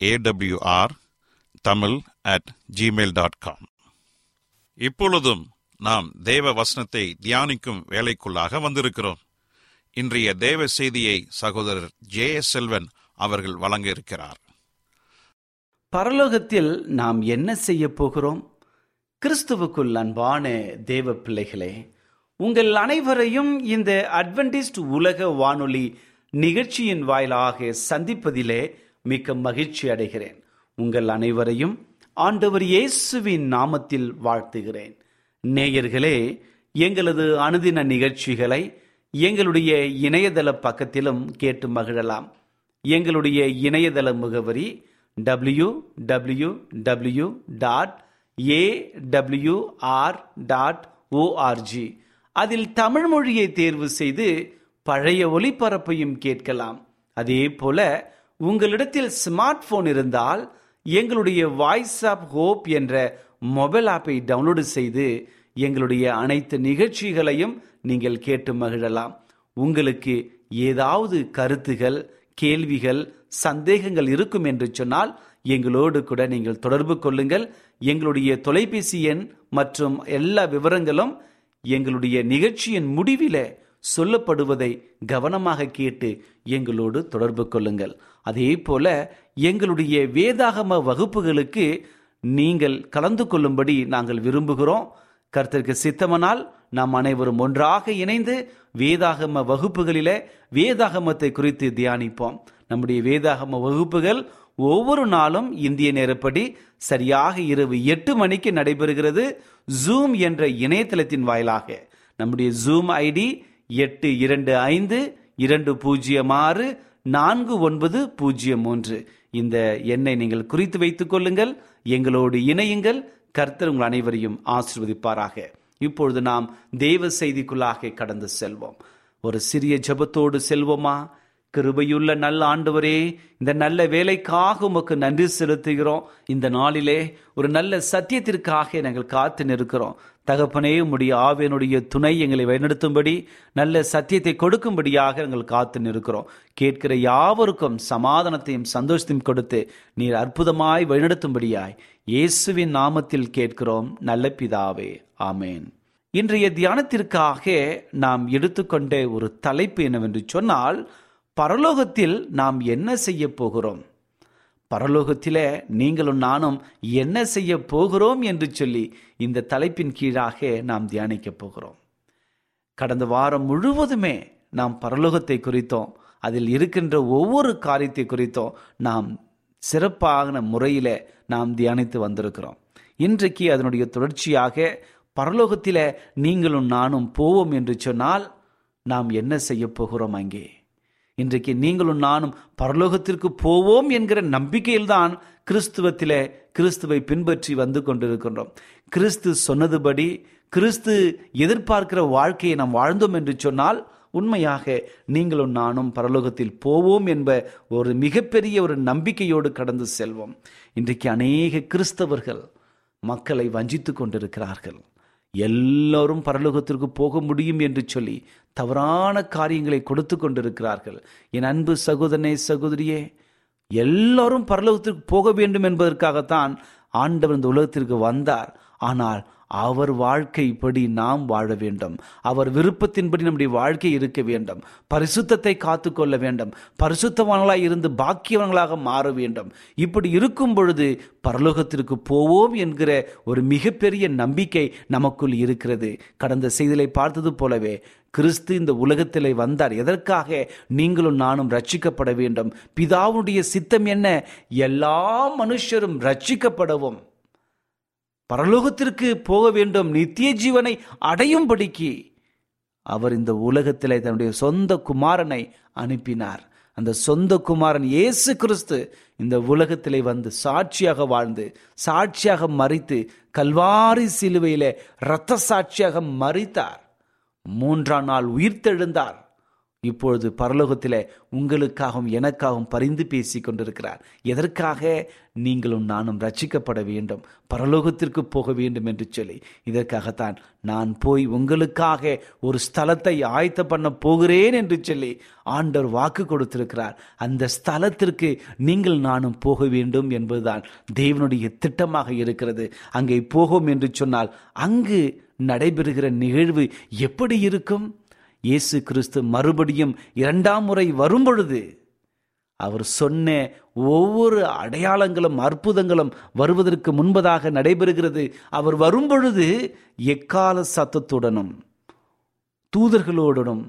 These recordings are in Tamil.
AWR Tamil at Gmail dot com இப்பொழுதும் நாம் தேவ வசனத்தை தியானிக்கும் வேலைக்குள்ளாக வந்திருக்கிறோம். இன்றைய தேவ செய்தியை சகோதரர் ஜே எஸ் செல்வன் அவர்கள் வழங்க இருக்கிறார் பரலோகத்தில் நாம் என்ன செய்ய போகிறோம்? கிறிஸ்துவுக்குள் அன்பான தேவ பிள்ளைகளே உங்கள் அனைவரையும் இந்த அட்வென்டிஸ்ட் உலக வானொலி நிகழ்ச்சியின் வாயிலாக சந்திப்பதிலே மிக்க மகிழ்ச்சி அடைகிறேன். உங்கள் அனைவரையும் ஆண்டவர் இயேசுவின் நாமத்தில் வாழ்த்துகிறேன். நேயர்களே எங்களது அனுதின நிகழ்ச்சிகளை எங்களுடைய இணையதள பக்கத்திலும் கேட்டு மகிழலாம். எங்களுடைய இணையதள முகவரி W W W dot AWR dot ORG அதில் தமிழ் மொழியை தேர்வு செய்து பழைய ஒளிபரப்பையும் கேட்கலாம். அதே போல உங்களிடத்தில் ஸ்மார்ட் போன் இருந்தால் எங்களுடைய வாய்ஸ் ஆப் ஹோப் என்ற மொபைல் ஆப்பை டவுன்லோடு செய்து எங்களுடைய அனைத்து நிகழ்ச்சிகளையும் நீங்கள் கேட்டு மகிழலாம். உங்களுக்கு ஏதாவது கருத்துகள் கேள்விகள் சந்தேகங்கள் இருக்கும் என்று சொன்னால் எங்களோடு கூட நீங்கள் தொடர்பு கொள்ளுங்கள். எங்களுடைய தொலைபேசி எண் மற்றும் எல்லா விவரங்களும் எங்களுடைய நிகழ்ச்சியின் முடிவில் சொல்லப்படுவதை கவனமாக கேட்டு எங்களோடு தொடர்பு கொள்ளுங்கள். அதே போல எங்களுடைய வேதாகம வகுப்புகளுக்கு நீங்கள் கலந்து கொள்ளும்படி நாங்கள் விரும்புகிறோம். கர்த்தருக்கு சித்தமனால் நாம் அனைவரும் ஒன்றாக இணைந்து வேதாகம வகுப்புகளில வேதாகமத்தை குறித்து தியானிப்போம். நம்முடைய வேதாகம வகுப்புகள் ஒவ்வொரு நாளும் இந்திய நேரப்படி சரியாக இரவு எட்டு மணிக்கு நடைபெறுகிறது. ஜூம் என்ற இணையதளத்தின் வாயிலாக. நம்முடைய ஜூம் ஐடி எட்டு இரண்டு ஐந்து இரண்டு பூஜ்ஜியம் ஆறு நான்கு ஒன்பது பூஜ்ஜியம் மூன்று. இந்த எண்ணை நீங்கள் குறித்து வைத்துக் கொள்ளுங்கள். எங்களோடு இணையுங்கள். கர்த்தர் உங்கள் அனைவரையும் ஆசிர்வதிப்பாராக. இப்பொழுது நாம் தேவ செய்திக்குள்ளாக கடந்து செல்வோம். ஒரு சிறிய ஜபத்தோடு செல்வோமா? கிருபையுள்ள நல்ல ஆண்டவரே இந்த நல்ல வேலைக்காக உமக்கு நன்றி செலுத்துகிறோம். இந்த நாளிலே ஒரு நல்ல சத்தியத்திற்காக நாங்கள் காத்து நிற்கிறோம். தகப்பனே உம்முடைய ஆவியனுடைய துணை எங்களை வழிநடத்தும்படி நல்ல சத்தியத்தை கொடுக்கும்படியாக எங்கள் காத்து நிற்கிறோம். கேட்கிற யாவருக்கும் சமாதானத்தையும் சந்தோஷத்தையும் கொடுத்து நீர் அற்புதமாய் வழிநடத்தும்படியாய் இயேசுவின் நாமத்தில் கேட்கிறோம். நல்ல பிதாவே ஆமேன். இன்றைய தியானத்திற்காக நாம் எடுத்துக்கொண்ட ஒரு தலைப்பு என்னவென்று சொன்னால் பரலோகத்தில் நாம் என்ன செய்ய போகிறோம்? பரலோகத்திலே நீங்களும் நானும் என்ன செய்ய போகிறோம் என்று சொல்லி இந்த தலைப்பின் கீழாக நாம் தியானிக்க போகிறோம். கடந்த வாரம் முழுவதுமே நாம் பரலோகத்தை குறித்தோம். அதில் இருக்கின்ற ஒவ்வொரு காரியத்தை குறித்தும். நாம் சிறப்பான முறையில் நாம் தியானித்து வந்திருக்கிறோம். இன்றைக்கு அதனுடைய தொடர்ச்சியாக பரலோகத்தில் நீங்களும் நானும் போவோம் என்று சொன்னால் நாம் என்ன செய்ய போகிறோம் அங்கே? இன்றைக்கு நீங்களும் நானும் பரலோகத்திற்கு போவோம் என்கிற நம்பிக்கையில்தான் கிறிஸ்துவத்திலே கிறிஸ்துவை பின்பற்றி வந்து கொண்டிருக்கின்றோம். கிறிஸ்து சொன்னதுபடி கிறிஸ்து எதிர்பார்க்கிற வாழ்க்கையை நாம் வாழ்ந்தோம் என்று சொன்னால் உண்மையாக நீங்களும் நானும் பரலோகத்தில் போவோம் என்ப ஒரு மிகப்பெரிய ஒரு நம்பிக்கையோடு கடந்து செல்வோம். இன்றைக்கு அநேக கிறிஸ்தவர்கள் மக்களை வஞ்சித்து கொண்டிருக்கிறார்கள். எல்லோரும் பரலோகத்திற்கு போக முடியும் என்று சொல்லி தவறான காரியங்களை கொடுத்து கொண்டிருக்கிறார்கள். என் அன்பு சகோதரனே சகோதரியே எல்லோரும் பரலோகத்திற்கு போக வேண்டும் என்பதற்காகத்தான் ஆண்டவர் இந்த உலகத்திற்கு வந்தார். ஆனால் அவர் வாழ்க்கைப்படி நாம் வாழ வேண்டும். அவர் விருப்பத்தின்படி நம்முடைய வாழ்க்கை இருக்க வேண்டும். பரிசுத்தத்தை காத்து கொள்ள வேண்டும். பரிசுத்தவங்களாய் இருந்து பாக்கியவன்களாக மாற வேண்டும். இப்படி இருக்கும் பொழுது பரலோகத்திற்கு போவோம் என்கிற ஒரு மிகப்பெரிய நம்பிக்கை நமக்குள் இருக்கிறது. கடந்த செய்திகளை பார்த்தது போலவே கிறிஸ்து இந்த உலகத்திலே வந்தார். எதற்காக? நீங்களும் நானும் ரட்சிக்கப்பட வேண்டும். பிதாவுடைய சித்தம் என்ன? எல்லா மனுஷரும் ரட்சிக்கப்படவும் பரலோகத்திற்கு போக வேண்டும். நித்திய ஜீவனை அடையும்படிக்கு அவர் இந்த உலகத்தில் தன்னுடைய சொந்த குமாரனை அனுப்பினார். அந்த சொந்த குமாரன் இயேசு கிறிஸ்து இந்த உலகத்திலே வந்து சாட்சியாக வாழ்ந்து சாட்சியாக மறித்து கல்வாரி சிலுவையிலே இரத்த சாட்சியாக மறித்தார் மூன்றாம் நாள் உயிர்த்தெழுந்தார். இப்பொழுது பரலோகத்தில் உங்களுக்காகவும் எனக்காகவும் பரிந்து பேசி கொண்டிருக்கிறார். எதற்காக? நீங்களும் நானும் ரட்சிக்கப்பட வேண்டும். பரலோகத்திற்கு போக வேண்டும் என்று சொல்லி. இதற்காகத்தான் நான் போய் உங்களுக்காக ஒரு ஸ்தலத்தை ஆயத்த பண்ண போகிறேன் என்று சொல்லி ஆண்டவர் வாக்கு கொடுத்திருக்கிறார். அந்த ஸ்தலத்திற்கு நீங்கள் நானும் போக வேண்டும் என்பதுதான் தேவனுடைய திட்டமாக இருக்கிறது. அங்கே போகும் என்று சொன்னால் அங்கு நடைபெறுகிற நிகழ்வு எப்படி இருக்கும்? இயேசு கிறிஸ்து மறுபடியும் இரண்டாம் முறை வரும்பொழுது அவர் சொன்ன ஒவ்வொரு அடையாளங்களும் அற்புதங்களும் வருவதற்கு முன்பதாக நடைபெறுகிறது. அவர் வரும்பொழுது எக்கால சத்தத்துடனும் தூதர்களோடனும்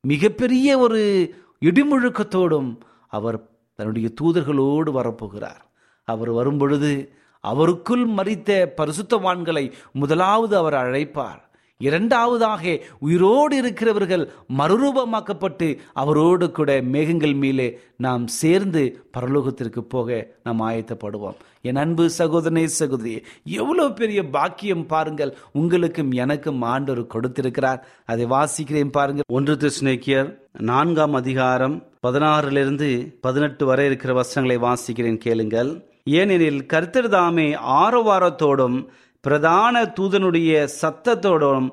மிகப்பெரிய ஒரு இடிமுழுக்கத்தோடும் அவர் தன்னுடைய தூதர்களோடு வரப்போகிறார். அவர் வரும்பொழுது அவருக்குள் மறித்த பரிசுத்தவான்களை முதலாவது அவர் அழைப்பார். இரண்டாவதாக உயிரோடு இருக்கிறவர்கள் மறுரூபமாக்கப்பட்டு அவரோடு கூட மேகங்கள் மேலே நாம் சேர்ந்து பரலோகத்திற்கு போக நாம் ஆயத்தப்படுவோம். என் அன்பு சகோதரனே சகோதரியே எவ்வளோ பெரிய பாக்கியம் பாருங்கள். உங்களுக்கும் எனக்கும் ஆண்டவர் கொடுத்திருக்கிறார். அதை வாசிக்கிறேன் பாருங்கள். ஒன்று திருஷ்ணேக்கியர் நான்காம் அதிகாரம் பதினாறிலிருந்து பதினெட்டு வரை இருக்கிற வசனங்களை வாசிக்கிறேன் கேளுங்கள். ஏனெனில் கர்த்தர் தாமே ஆரவாரத்தோடும் பிரதான தூதனுடைய சத்தத்தோடும்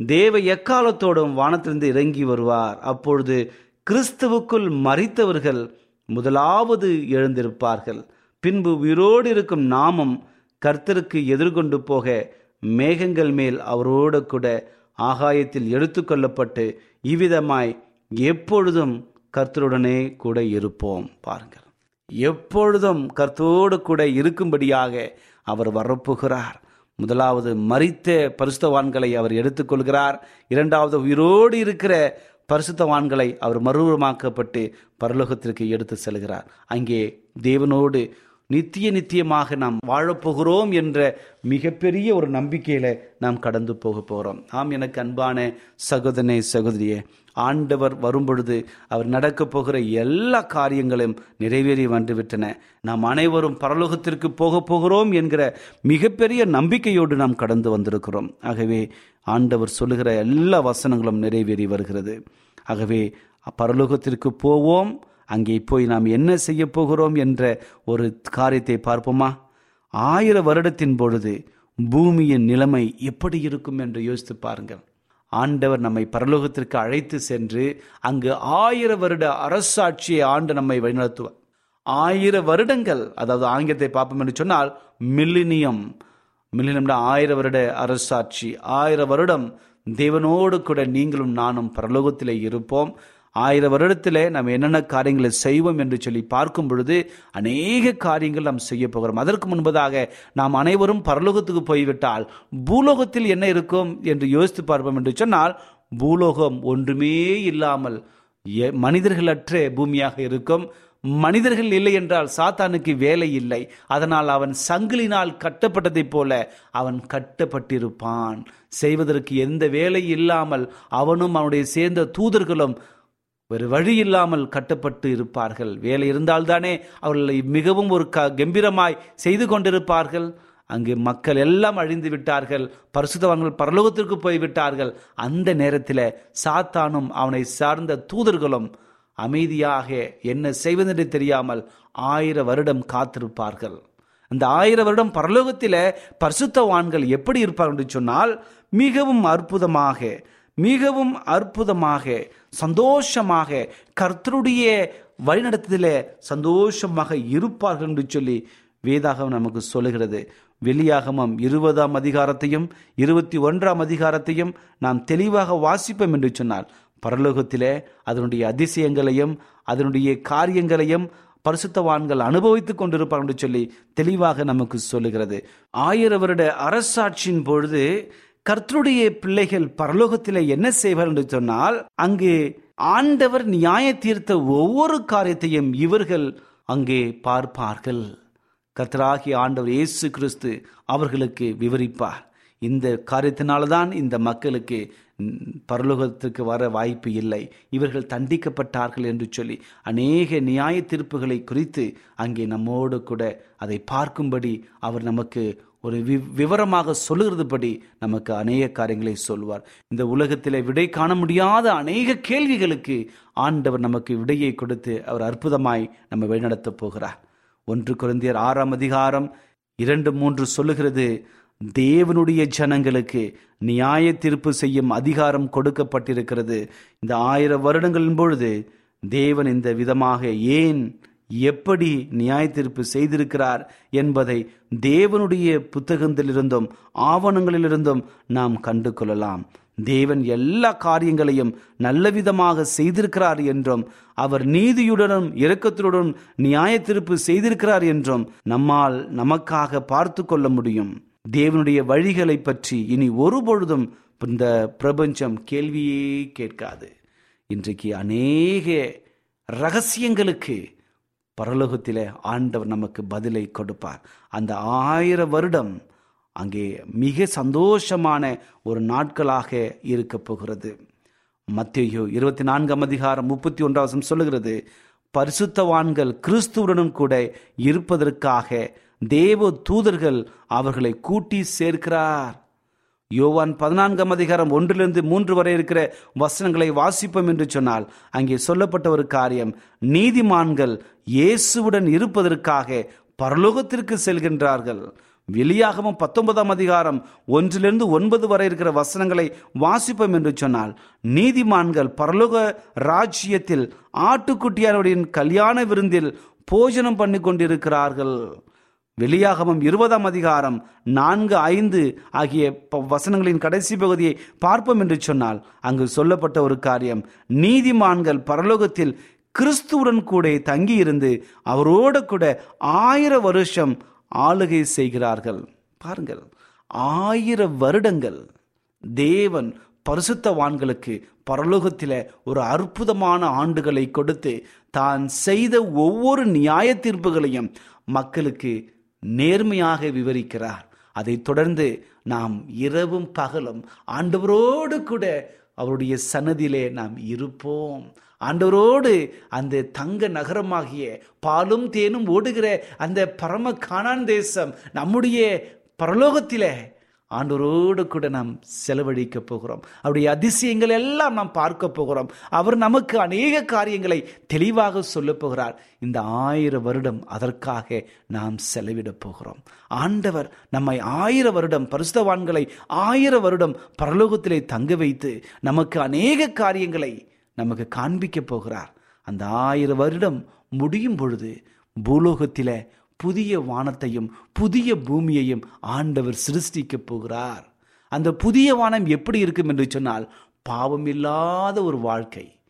தேவ எக்காலத்தோடும் வானத்திலிருந்து இறங்கி வருவார். அப்பொழுது கிறிஸ்துவுக்குள் மறித்தவர்கள் முதலாவது எழுந்திருப்பார்கள். பின்பு உயிரோடு இருக்கும் நாமும் கர்த்தருக்கு எதிர்கொண்டு போக மேகங்கள் மேல் அவரோடு கூட ஆகாயத்தில் எடுத்துக்கொள்ளப்பட்டு இவ்விதமாய் எப்பொழுதும் கர்த்தருடனே கூட இருப்போம் பாருங்கள். எப்பொழுதும் கர்த்தரோடு கூட இருக்கும்படியாக அவர் வரப்போகிறார். முதலாவது மறித்த பரிசுத்தவான்களை அவர் எடுத்துக்கொள்கிறார். இரண்டாவது உயிரோடு இருக்கிற பரிசுத்தவான்களை அவர் மறுரூபமாக்கப்பட்டு பரலோகத்திற்கு எடுத்து செல்கிறார். அங்கே தேவனோடு நித்திய நித்தியமாக நாம் வாழப்போகிறோம் என்ற மிகப்பெரிய ஒரு நம்பிக்கையில நாம் கடந்து போக போகிறோம் ஆம் எனக்கு அன்பான சகோதரனே சகோதரியே ஆண்டவர் வரும்பொழுது அவர் நடக்கப் போகிற எல்லா காரியங்களும் நிறைவேறி வந்துவிட்டன. நாம் அனைவரும் பரலோகத்திற்கு போக போகிறோம் என்கிற மிகப்பெரிய நம்பிக்கையோடு நாம் கடந்து வந்திருக்கிறோம். ஆகவே ஆண்டவர் சொல்லுகிற எல்லா வசனங்களும் நிறைவேறி வருகிறது. ஆகவே பரலோகத்திற்கு போவோம். அங்கே போய் நாம் என்ன செய்ய போகிறோம் என்ற ஒரு காரியத்தை பார்ப்போமா? ஆயிரம் வருடத்தின் பொழுது பூமியின் நிலைமை எப்படி இருக்கும் என்று யோசித்து பாருங்கள். ஆண்டவர் நம்மை பரலோகத்திற்கு அழைத்து சென்று அங்கு ஆயிர வருட அரசாட்சியை ஆண்டு நம்மை வழிநடத்துவார். ஆயிர வருடங்கள் அதாவது ஆங்கிலத்தை பார்ப்போம் என்று சொன்னால் மில்லினியம். மில்லினியம்னா ஆயிர வருட அரசாட்சி. ஆயிர வருடம் தேவனோடு கூட நீங்களும் நானும் பரலோகத்திலே இருப்போம். ஆயிரம் வருடத்தில் நாம் என்னென்ன காரியங்களை செய்வோம் என்று சொல்லி பார்க்கும் பொழுது அநேக காரியங்கள் நாம் செய்ய போகிறோம். அதற்கு முன்பதாக நாம் அனைவரும் பரலோகத்துக்கு போய்விட்டால் பூலோகத்தில் என்ன இருக்கும் என்று யோசித்து பார்ப்போம் என்று சொன்னால் பூலோகம் ஒன்றுமே இல்லாமல் மனிதர்களற்ற பூமியாக இருக்கும். மனிதர்கள் இல்லை என்றால் சாத்தானுக்கு வேலை இல்லை. அதனால் அவன் சங்கிலினால் கட்டப்பட்டதைப் போல அவன் கட்டப்பட்டிருப்பான். செய்வதற்கு எந்த வேலை இல்லாமல் அவனும் அவனுடைய சேர்ந்த தூதர்களும் வேறு வழி இல்லாமல் கட்டப்பட்டு இருப்பார்கள். வேலை இருந்தால்தானே அவர்களை மிகவும் ஒரு க கம்பீரமாய் செய்து கொண்டிருப்பார்கள். அங்கு மக்கள் எல்லாம் அழிந்து விட்டார்கள். பரிசுத்தவான்கள் பரலோகத்திற்கு போய்விட்டார்கள் அந்த நேரத்தில் சாத்தானும் அவனை சார்ந்த தூதர்களும் அமைதியாக என்ன செய்வதென்று தெரியாமல் ஆயிர வருடம் காத்திருப்பார்கள். அந்த ஆயிர வருடம் பரலோகத்தில் பரிசுத்தவான்கள் எப்படி இருப்பார்கள் என்று சொன்னால் மிகவும் அற்புதமாக மிகவும் அற்புதமாக சந்தோஷமாக கர்த்தருடைய வழிநடத்தத்திலே சந்தோஷமாக இருப்பார்கள் என்று சொல்லி வேதாகம் நமக்கு சொல்லுகிறது. வெளியாகமம் இருபதாம் அதிகாரத்தையும் இருபத்தி ஒன்றாம் அதிகாரத்தையும் நாம் தெளிவாக வாசிப்போம் என்று சொன்னால் பரலோகத்திலே அதனுடைய அதிசயங்களையும் அதனுடைய காரியங்களையும் பரிசுத்தவான்கள் அனுபவித்துக் கொண்டிருப்பார்கள் என்று சொல்லி தெளிவாக நமக்கு சொல்லுகிறது. ஆயிரம் வருட அரசாட்சியின் பொழுது கர்த்தருடைய பிள்ளைகள் பரலோகத்திலே என்ன செய்வார் என்று சொன்னால் அங்கு ஆண்டவர் நியாய தீர்த்த ஒவ்வொரு காரியத்தையும் இவர்கள் அங்கே பார்ப்பார்கள். கர்த்தராகிய ஆண்டவர் இயேசு கிறிஸ்து அவர்களுக்கு விவரிப்பார். இந்த காரியத்தினால்தான் இந்த மக்களுக்கு பரலோகத்திற்கு வர வாய்ப்பு இல்லை. இவர்கள் தண்டிக்கப்பட்டார்கள் என்று சொல்லி அநேக நியாய தீர்ப்புகளை குறித்து அங்கே நம்மோடு கூட அதை பார்க்கும்படி அவர் நமக்கு ஒரு வி விவரமாக சொல்லுகிறதுபடி நமக்கு அநேக காரியங்களை சொல்வார். இந்த உலகத்திலே விடை காண முடியாத அநேக கேள்விகளுக்கு ஆண்டவர் நமக்கு விடையை கொடுத்து அவர் அற்புதமாய் நம்ம வழிநடத்தப் போகிறார். ஒன்று குழந்தையர் ஆறாம் அதிகாரம் இரண்டு மூன்று சொல்லுகிறது தேவனுடைய ஜனங்களுக்கு நியாய தீர்ப்பு செய்யும் அதிகாரம் கொடுக்கப்பட்டிருக்கிறது. இந்த ஆயிரம் வருடங்களின் பொழுது தேவன் இந்த விதமாக ஏன் எப்படி நியாய தீர்ப்பு செய்திருக்கிறார் என்பதை தேவனுடைய புத்தகத்திலிருந்தும் ஆவணங்களிலிருந்தும் நாம் கண்டு கொள்ளலாம் தேவன் எல்லா காரியங்களையும் நல்ல விதமாக செய்திருக்கிறார் என்றும் அவர் நீதியுடனும் இரக்கத்துடனும் நியாய தீர்ப்பு செய்திருக்கிறார் என்றும் நம்மால் நமக்காக பார்த்து கொள்ள முடியும். தேவனுடைய வழிகளை பற்றி இனி ஒருபொழுதும் இந்த பிரபஞ்சம் கேள்வியே கேட்காது. இன்றைக்கு அநேக ரகசியங்களுக்கு பரலோகத்திலே ஆண்டவர் நமக்கு பதிலை கொடுப்பார். அந்த ஆயிரம் வருடம் அங்கே மிக சந்தோஷமான ஒரு நாட்களாக இருக்க போகிறது. மத்தியோ இருபத்தி நான்காம் அதிகாரம் முப்பத்தி ஒன்றாவது சொல்லுகிறது பரிசுத்தவான்கள் கிறிஸ்துவுடனும் கூட இருப்பதற்காக தேவ தூதர்கள் அவர்களை கூட்டி சேர்க்கிறார். யோவான் பதினான்காம் அதிகாரம் ஒன்றிலிருந்து மூன்று வரை இருக்கிற வசனங்களை வாசிப்போம் என்று சொன்னால் அங்கே சொல்லப்பட்ட ஒரு காரியம் நீதிமான்கள் இயேசுவுடன் இருப்பதற்காக பரலோகத்திற்கு செல்கின்றார்கள். வெளியாகவும் பத்தொன்பதாம் அதிகாரம் ஒன்றிலிருந்து ஒன்பது வரை இருக்கிற வசனங்களை வாசிப்போம் என்று சொன்னால் நீதிமான்கள் பரலோக ராஜ்யத்தில் ஆட்டுக்குட்டியாருடைய கல்யாண விருந்தில் போஜனம் பண்ணி கொண்டிருக்கிறார்கள் வெளியாகவும் இருபதாம் அதிகாரம் நான்கு ஐந்து ஆகிய ப- வசனங்களின் கடைசி பகுதியை பார்ப்போம் என்று சொன்னால் அங்கு சொல்லப்பட்ட ஒரு காரியம். நீதிமான்கள் பரலோகத்தில் கிறிஸ்துவுடன் கூட தங்கியிருந்து அவரோடு கூட ஆயிரம் வருஷம் ஆளுகை செய்கிறார்கள். பாருங்கள் ஆயிரம் வருடங்கள் தேவன் பரிசுத்தவான்களுக்கு பரலோகத்தில் ஒரு அற்புதமான ஆண்டுகளை கொடுத்து தான் செய்த ஒவ்வொரு நியாய தீர்ப்புகளையும் மக்களுக்கு நேர்மையாக விவரிக்கிறார். அதைத் தொடர்ந்து நாம் இரவும் பகலும் ஆண்டவரோடு கூட அவருடைய சன்னதியிலே நாம் இருப்போம். ஆண்டவரோடு அந்த தங்க நகரமாகிய பாலும் தேனும் ஓடுகிற அந்த பரம காணான் தேசம் நம்முடைய பரலோகத்திலே ஆண்டோரோடு கூட நாம் செலவழிக்க போகிறோம். அவருடைய அதிசயங்கள் எல்லாம் நாம் பார்க்க போகிறோம். அவர் நமக்கு அநேக காரியங்களை தெளிவாக சொல்லப் போகிறார். இந்த ஆயிரம் வருடம் அதற்காக நாம் செலவிடப் போகிறோம். ஆண்டவர் நம்மை ஆயிரம் வருடம் பரிசுதவான்களை ஆயிரம் வருடம் பரலோகத்திலே தங்க வைத்து நமக்கு அநேக காரியங்களை நமக்கு காண்பிக்க போகிறார். அந்த ஆயிரம் வருடம் முடியும் பொழுது பூலோகத்திலே புதிய வானத்தையும் புதிய பூமியையும் ஆண்டவர் சிருஷ்டிக்கப் போகிறார். அந்த புதிய வானம் எப்படி இருக்கும் என்று சொன்னால் பாவம் இல்லாத ஒரு வாழ்க்கை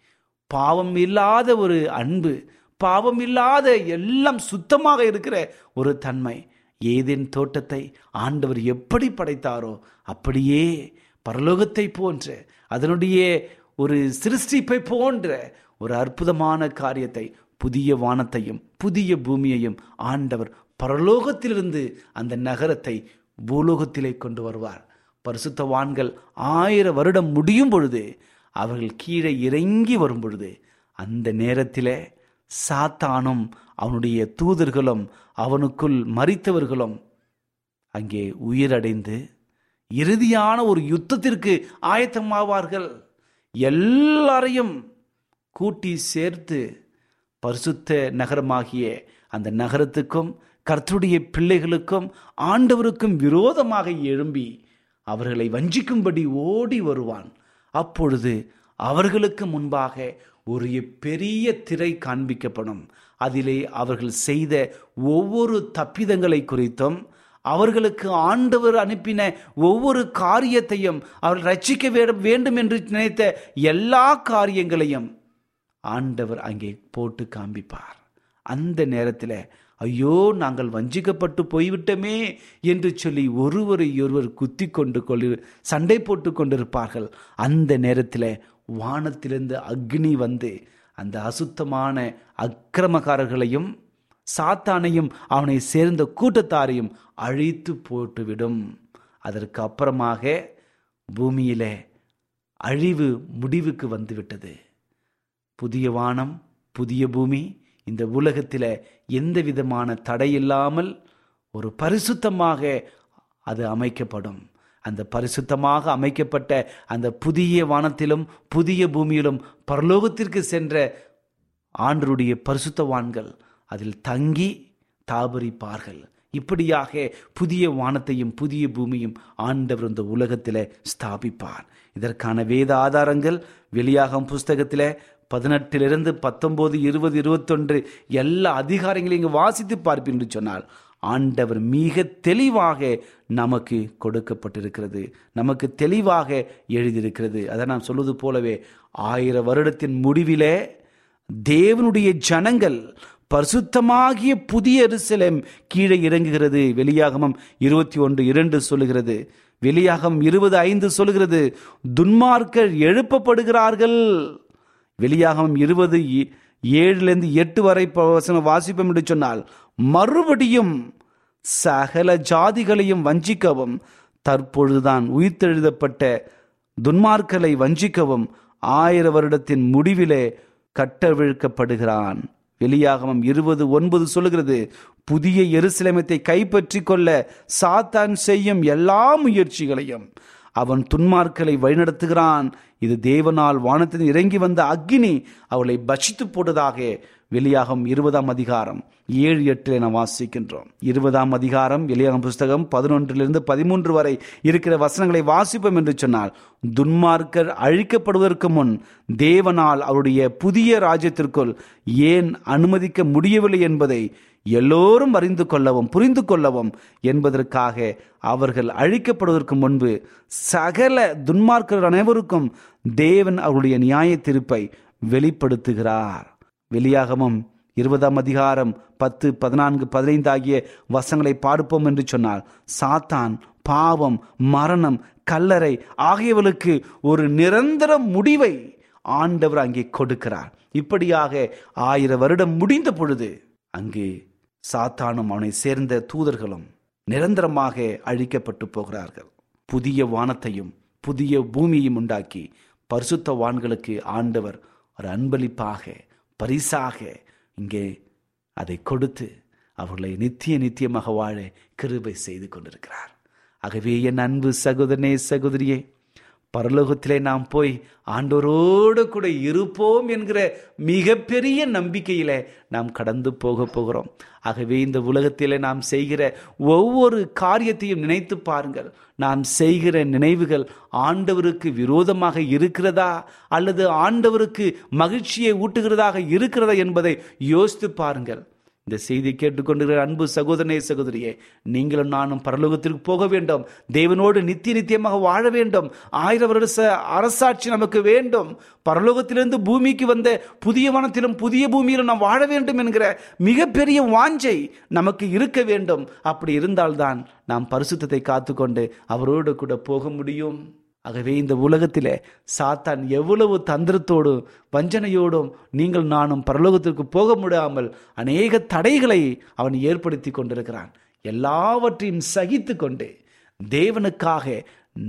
பாவம் இல்லாத ஒரு அன்பு பாவம் இல்லாத எல்லாம் சுத்தமாக இருக்கிற ஒரு தன்மை ஏதேன் தோட்டத்தை ஆண்டவர் எப்படி படைத்தாரோ அப்படியே பரலோகத்தை போன்ற அதனுடைய ஒரு சிருஷ்டிப்பை போன்ற ஒரு அற்புதமான காரியத்தை புதிய வானத்தையும் புதிய பூமியையும் ஆண்டவர் பரலோகத்திலிருந்து அந்த நகரத்தை பூலோகத்திலே கொண்டு வருவார். பரிசுத்தவான்கள் ஆயிரம் வருடம் முடியும் பொழுது அவர்கள் கீழே இறங்கி வரும் பொழுது அந்த நேரத்திலே சாத்தானும் அவனுடைய தூதர்களும் அவனுக்குள் மறித்தவர்களும் அங்கே உயிரடைந்து இறுதியான ஒரு யுத்தத்திற்கு ஆயத்தமாவார்கள். எல்லாரையும் கூட்டி சேர்த்து பரிசுத்த நகரமாகிய அந்த நகரத்துக்கும் கர்த்தருடைய பிள்ளைகளுக்கும் ஆண்டவருக்கும் விரோதமாக எழும்பி அவர்களை வஞ்சிக்கும்படி ஓடி வருவான். அப்பொழுது அவர்களுக்கு முன்பாக ஒரு பெரிய திரை காண்பிக்கப்படும். அதிலே அவர்கள் செய்த ஒவ்வொரு தப்பிதங்களை குறித்தும் அவர்களுக்கு ஆண்டவர் அனுப்பின ஒவ்வொரு காரியத்தையும் அவர்கள் ரட்சிக்க வேண்டும் என்று நினைத்த எல்லா காரியங்களையும் ஆண்டவர் அங்கே போட்டு காண்பிப்பார். அந்த நேரத்தில் ஐயோ நாங்கள் வஞ்சிக்கப்பட்டு போய்விட்டோமே என்று சொல்லி ஒருவரை ஒருவர் குத்தி கொண்டு கொண்டு சண்டை போட்டு கொண்டிருப்பார்கள். அந்த நேரத்தில் வானத்திலிருந்து அக்னி வந்து அந்த அசுத்தமான அக்கிரமக்காரர்களையும் சாத்தானையும் அவனை சேர்ந்த கூட்டத்தாரையும் அழித்து போட்டுவிடும். அதற்கு அப்புறமாக பூமியில் அழிவு முடிவுக்கு வந்துவிட்டது. புதிய வானம் புதிய பூமி இந்த உலகத்தில் எந்த விதமான தடையில்லாமல் ஒரு பரிசுத்தமாக அது அமைக்கப்படும். அந்த பரிசுத்தமாக அமைக்கப்பட்ட அந்த புதிய வானத்திலும் புதிய பூமியிலும் பரலோகத்திற்கு சென்ற ஆண்டருடைய பரிசுத்தவான்கள் அதில் தங்கி தாபரிப்பார்கள். இப்படியாக புதிய வானத்தையும் புதிய பூமியும் ஆண்டவர் இந்த உலகத்தில் ஸ்தாபிப்பார். இதற்கான வேத ஆதாரங்கள் வெளியாகும் புஸ்தகத்தில் பதினெட்டிலிருந்து பத்தொம்போது இருபது இருபத்தொன்று எல்லா அதிகாரங்களையும் இங்கு வாசித்து பார்ப்பேன் என்று சொன்னால் ஆண்டவர் மிக தெளிவாக நமக்கு கொடுக்கப்பட்டிருக்கிறது. நமக்கு தெளிவாக எழுதியிருக்கிறது. அதை நான் சொல்வது போலவே ஆயிரம் வருடத்தின் முடிவிலே தேவனுடைய ஜனங்கள் பரிசுத்தமாகிய புதிய எருசலேம் கீழே இறங்குகிறது. வெளியாகமம் இருபத்தி ஒன்று இரண்டு சொல்லுகிறது. வெளியாகம் இருபது ஐந்து சொல்லுகிறது. துன்மார்க்கர் எழுப்பப்படுகிறார்கள். வெளியாகவும் இருபது ஏழுலேருந்து எட்டு வரை வசனம் வாசிப்போம் என்று சொன்னால் மறுபடியும் சகல ஜாதிகளையும் வஞ்சிக்கவும் தற்பொழுதுதான் உயிர்த்தெழுதப்பட்ட துன்மார்க்கலை வஞ்சிக்கவும் ஆயிர வருடத்தின் முடிவிலே கட்டவிழ்க்கப்படுகிறான். வெளியாகவும் இருபது ஒன்பது சொல்லுகிறது புதிய எருசலேமத்தை கைப்பற்றி கொள்ள சாத்தான் செய்யும் எல்லா முயற்சிகளையும் அவன் துன்மார்க்களை வழிநடத்துகிறான். இது தேவனால் வானத்தில் இறங்கி வந்த அக்னி அவளை பட்சித்து போட்டதாக வெளியாகும் இருபதாம் அதிகாரம். ஏழு எட்டு என வாசிக்கின்றோம். இருபதாம் அதிகாரம் வெளியாகும் புஸ்தகம் பதினொன்றிலிருந்து பதிமூன்று வரை இருக்கிற வசனங்களை வாசிப்போம் என்று சொன்னால் துன்மார்க்கர் அழிக்கப்படுவதற்கு முன் தேவனால் அவருடைய புதிய ராஜ்யத்திற்குள் ஏன் அனுமதிக்க முடியவில்லை என்பதை எல்லோரும் அறிந்து கொள்ளவும் புரிந்து கொள்ளவும் என்பதற்காக அவர்கள் அழிக்கப்படுவதற்கு முன்பு சகல துன்மார்க்கர் அனைவருக்கும் தேவன் அவருடைய நியாய திருப்பை வெளிப்படுத்துகிறார். வெளியாகமும் இருபதாம் அதிகாரம் பத்து பதினான்கு பதினைந்து ஆகிய வசங்களை பார்ப்போம் என்று சொன்னால் சாத்தான் பாவம் மரணம் கல்லறை ஆகியவர்களுக்கு ஒரு நிரந்தர முடிவை ஆண்டவர் அங்கே கொடுக்கிறார். இப்படியாக ஆயிரம் வருடம் முடிந்த பொழுது அங்கே சாத்தானும் அவனை சேர்ந்த தூதர்களும் நிரந்தரமாக அழிக்கப்பட்டு போகிறார்கள். புதிய வானத்தையும் புதிய பூமியையும் உண்டாக்கி பரிசுத்த வான்களுக்கு ஆண்டவர் ஒரு அன்பளிப்பாக பரிசாக இங்கே அதை கொடுத்து அவர்களை நித்திய நித்தியமாக வாழ கிருபை செய்து கொண்டிருக்கிறார். ஆகவே என் அன்பு சகோதரனே சகோதரியே பரலோகத்திலே நாம் போய் ஆண்டோரோடு கூட இருப்போம் என்கிற மிகப்பெரிய நம்பிக்கையில நாம் கடந்து போக போகிறோம். ஆகவே இந்த உலகத்திலே நாம் செய்கிற ஒவ்வொரு காரியத்தையும் நினைத்து பாருங்கள். நாம் செய்கிற நினைவுகள் ஆண்டவருக்கு விரோதமாக இருக்கிறதா? அல்லது ஆண்டவருக்கு மகிழ்ச்சியை ஊட்டுகிறதாக இருக்கிறதா என்பதை யோசித்து பாருங்கள். இந்த செய்தி கேட்டுக்கொண்டிருக்கிற அன்பு சகோதரனே சகோதரியே நீங்களும் நானும் பரலோகத்திற்கு போக வேண்டும். தேவனோடு நித்திய நித்தியமாக வாழ வேண்டும். ஆயிரம் வருஷ அரசாட்சி நமக்கு வேண்டும். பரலோகத்திலிருந்து பூமிக்கு வந்த புதிய வனத்திலும் புதிய பூமியிலும் நாம் வாழ வேண்டும் என்கிற மிகப்பெரிய வாஞ்சை நமக்கு இருக்க வேண்டும். அப்படி இருந்தால்தான் நாம் பரிசுத்தத்தை காத்துக்கொண்டு அவரோடு கூட போக முடியும். ஆகவே இந்த உலகத்திலே சாத்தான் எவ்வளவு தந்திரத்தோடும் வஞ்சனையோடும் நீங்கள் நானும் பரலோகத்திற்கு போக முடியாமல் அநேக தடைகளை அவன் ஏற்படுத்தி கொண்டிருக்கிறான். எல்லாவற்றையும் சகித்து கொண்டு தேவனுக்காக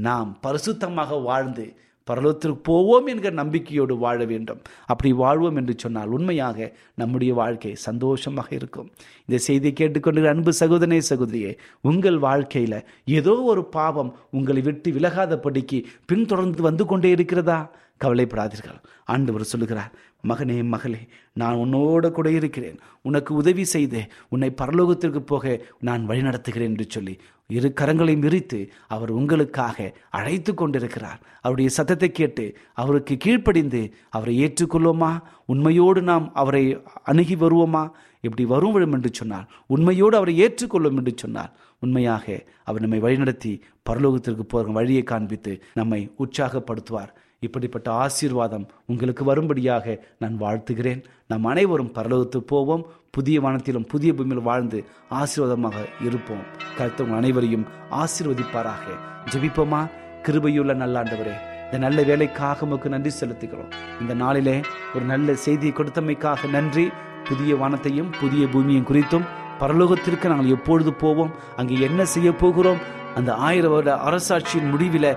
நாம் பரிசுத்தமாக வாழ்ந்து பரலோகத்திற்கு போவோம் என்கிற நம்பிக்கையோடு வாழ வேண்டும். அப்படி வாழ்வோம் என்று சொன்னால் உண்மையாக நம்முடைய வாழ்க்கை சந்தோஷமாக இருக்கும். இந்த செய்தியை கேட்டுக்கொண்டு அன்பு சகோதரனே சகோதரியே உங்கள் வாழ்க்கையில் ஏதோ ஒரு பாவம் உங்களை விட்டு விலகாதபடிக்கு பின்தொடர்ந்து வந்து கொண்டே இருக்கிறதா? கவலைப்படாதீர்கள். ஆண்டவர் சொல்லுகிறார் மகனே மகளே நான் உன்னோட கூட இருக்கிறேன். உனக்கு உதவி செய்து உன்னை பரலோகத்திற்கு போக நான் வழிநடத்துகிறேன் என்று சொல்லி இரு கரங்களையும் விரித்து அவர் உங்களுக்காக அழைத்து கொண்டிருக்கிறார். அவருடைய சத்தத்தை கேட்டு அவருக்கு கீழ்ப்படிந்து அவரை ஏற்றுக்கொள்வோமா? உண்மையோடு நாம் அவரை அணுகி வருவோமா? இப்படி வரும் என்று சொன்னார். உண்மையோடு அவரை ஏற்றுக்கொள்ளும் என்று சொன்னார். உண்மையாக அவர் நம்மை வழிநடத்தி பரலோகத்திற்கு போகிற வழியை காண்பித்து நம்மை உற்சாகப்படுத்துவார். இப்படிப்பட்ட ஆசீர்வாதம் உங்களுக்கு வரும்படியாக நான் வாழ்த்துகிறேன். நம் அனைவரும் பரலோகத்துக்கு போவோம். புதிய வானத்திலும் புதிய பூமியில் வாழ்ந்து ஆசீர்வாதமாக இருப்போம். கருத்து அனைவரையும் ஆசீர்வதிப்பாராக. ஜெபிப்போமா? கிருபையுள்ள நல்லாண்டவரே இந்த நல்ல வேலைக்காக உமக்கு நன்றி செலுத்துகிறோம். இந்த நாளிலே ஒரு நல்ல செய்தியை கொடுத்தமைக்காக நன்றி. புதிய வானத்தையும் புதிய பூமியும் குறித்தும் பரலோகத்திற்கு நாங்கள் எப்பொழுது போவோம்? அங்கே என்ன செய்ய போகிறோம்? அந்த ஆயிரம் வருட அரசாட்சியின் முடிவில்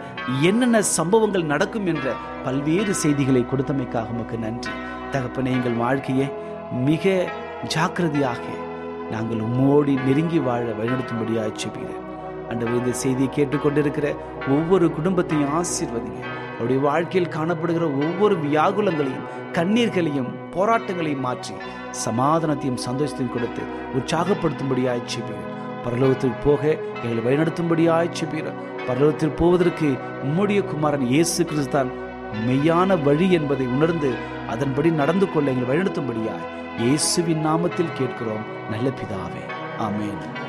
என்னென்ன சம்பவங்கள் நடக்கும் என்ற பல்வேறு செய்திகளை கொடுத்தமைக்காக உமக்கு நன்றி. தகப்பனே எங்கள் வாழ்க்கையை மிக ஜாக்கிரதையாக நாங்கள் உம்மோடி நெருங்கி வாழ வழிநடத்தும்படியாக செபிக்கிறேன் அண்டவர் இந்த செய்தியை கேட்டுக்கொண்டிருக்கிற ஒவ்வொரு குடும்பத்தையும் ஆசீர்வதிங்க. அவருடைய வாழ்க்கையில் காணப்படுகிற ஒவ்வொரு வியாகுலங்களையும் கண்ணீர்களையும் போராட்டங்களையும் மாற்றி சமாதானத்தையும் சந்தோஷத்தையும் கொடுத்து உற்சாகப்படுத்தும்படியாக செபிக்கிறேன் பரலோகத்துக்கு போக எங்களை வழிநடத்தும்படியாய் பீர பரலோகத்தில் போவதற்கு உம்முடைய குமாரன் இயேசு கிறிஸ்தான் மெய்யான வழி என்பதை உணர்ந்து அதன்படி நடந்து கொள்ள எங்களை வழிநடத்தும்படியாய் இயேசுவின் நாமத்தில் கேட்கிறோம். நல்ல பிதாவே. ஆமேன்.